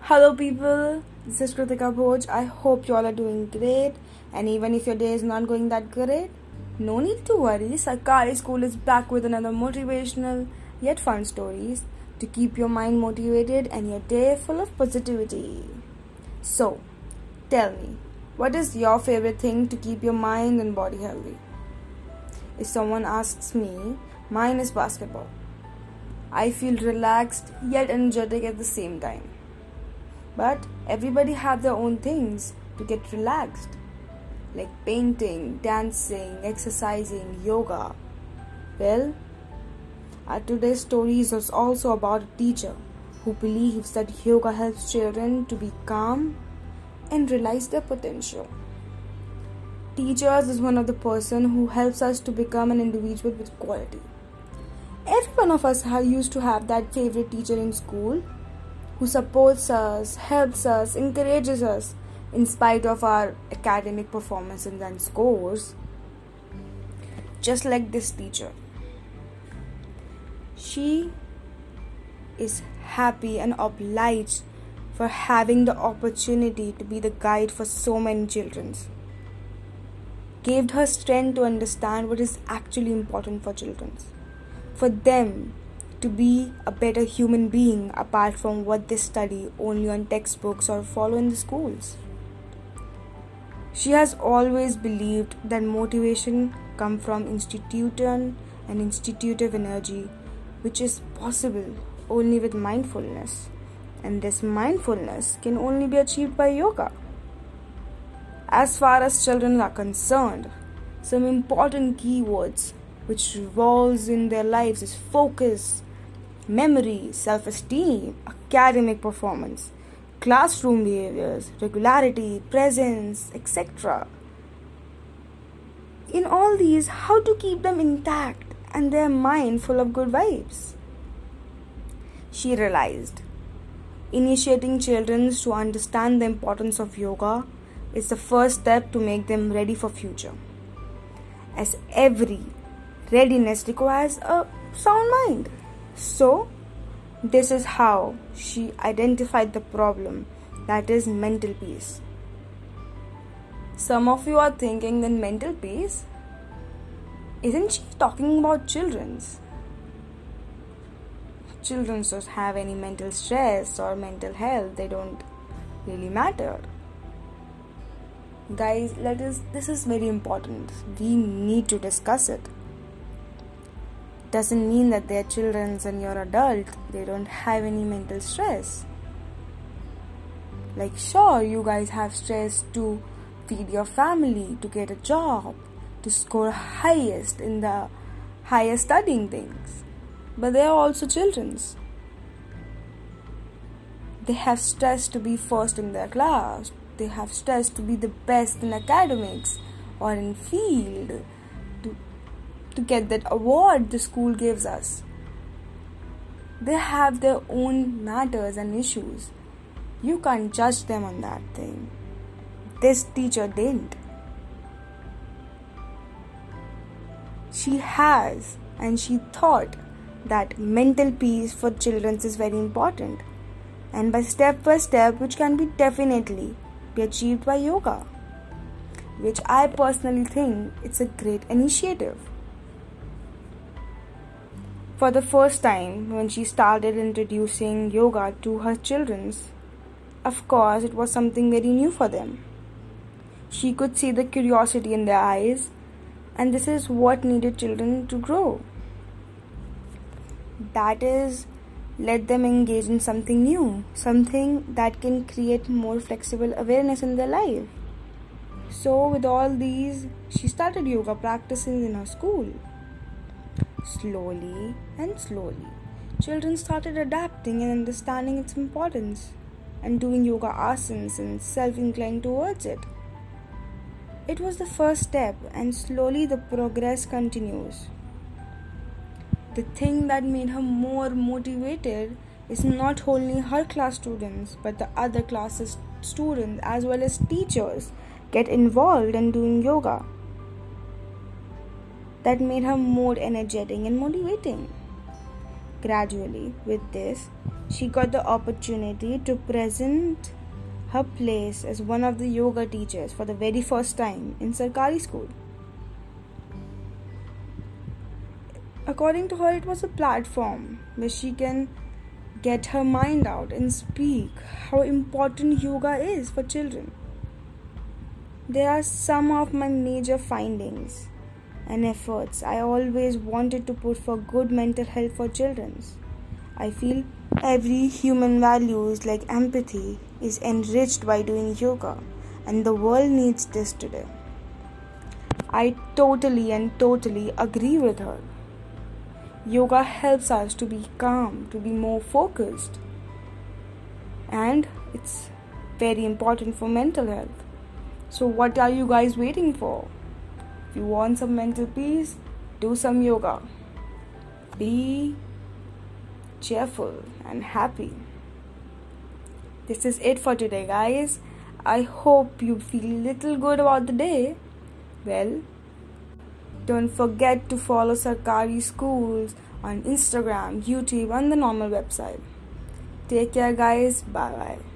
Hello, people. This is Kritika Bhoj. I hope you all are doing great. And even if your day is not going that great, no need to worry. Sarkari School is back with another motivational yet fun stories to keep your mind motivated and your day full of positivity. So, tell me, what is your favorite thing to keep your mind and body healthy? If someone asks me, mine is basketball. I feel relaxed yet energetic at the same time. But everybody have their own things to get relaxed, like painting, dancing, exercising, yoga. Well, our today's story is also about a teacher who believes that yoga helps children to be calm and realize their potential. Teachers is one of the person who helps us to become an individual with quality. One of us used to have that favorite teacher in school who supports us, helps us, encourages us in spite of our academic performances and scores. Just like this teacher. She is happy and obliged for having the opportunity to be the guide for so many children. Gave her strength to understand what is actually important for children. For them to be a better human being apart from what they study only on textbooks or follow in the schools. She has always believed that motivation comes from institution and institutive energy, which is possible only with mindfulness. And this mindfulness can only be achieved by yoga. As far as children are concerned, some important keywords which revolves in their lives is focus, memory, self esteem, academic performance, classroom behaviors, regularity, presence, etc. In all these, how to keep them intact and their mind full of good vibes? She realized initiating children to understand the importance of yoga is the first step to make them ready for future as every readiness requires a sound mind so, this is how she identified the problem that is mental peace. Some of you are thinking that mental peace isn't she talking about children's? Children don't have any mental stress or mental health, they don't really matter. Guys, let us this is very important. We need to discuss it doesn't mean that they're children and you're adult they don't have any mental stress. Like sure you guys have stress to feed your family to get a job to score highest in the higher studying things. But they are also children's. They have stress to be first in their class. They have stress to be the best in academics or in field to get that award the school gives us. They have their own matters and issues. You can't judge them on that thing. This teacher didn't. She has, and she thought that mental peace for children is very important, and by step by step, which can be definitely be achieved by yoga, which I personally think it's a great initiative for the first time when she started introducing yoga to her children. Of course, it was something very new for them. She could see the curiosity in their eyes, and this is what needed children to grow. That is, let them engage in something new, something that can create more flexible awareness in their life. So, with all these, she started yoga practices in her school. Slowly and slowly, children started adapting and understanding its importance and doing yoga asanas and self inclined towards it. It was the first step, and slowly the progress continues. The thing that made her more motivated is not only her class students but the other classes students as well as teachers get involved in doing yoga that made her more energetic and motivating. Gradually, with this, she got the opportunity to present her place as one of the yoga teachers for the very first time in Sarkari school. According to her, it was a platform where she can get her mind out and speak how important yoga is for children. There are some of my major findings and efforts I always wanted to put for good mental health for children. I feel every human values like empathy is enriched by doing yoga and the world needs this today. I totally and totally agree with her. Yoga helps us to be calm, to be more focused. And it's very important for mental health. So, what are you guys waiting for? If you want some mental peace, do some yoga. Be cheerful and happy. This is it for today, guys. I hope you feel little good about the day. Well, don't forget to follow Sarkari schools on Instagram, YouTube, and the normal website. Take care, guys. Bye bye.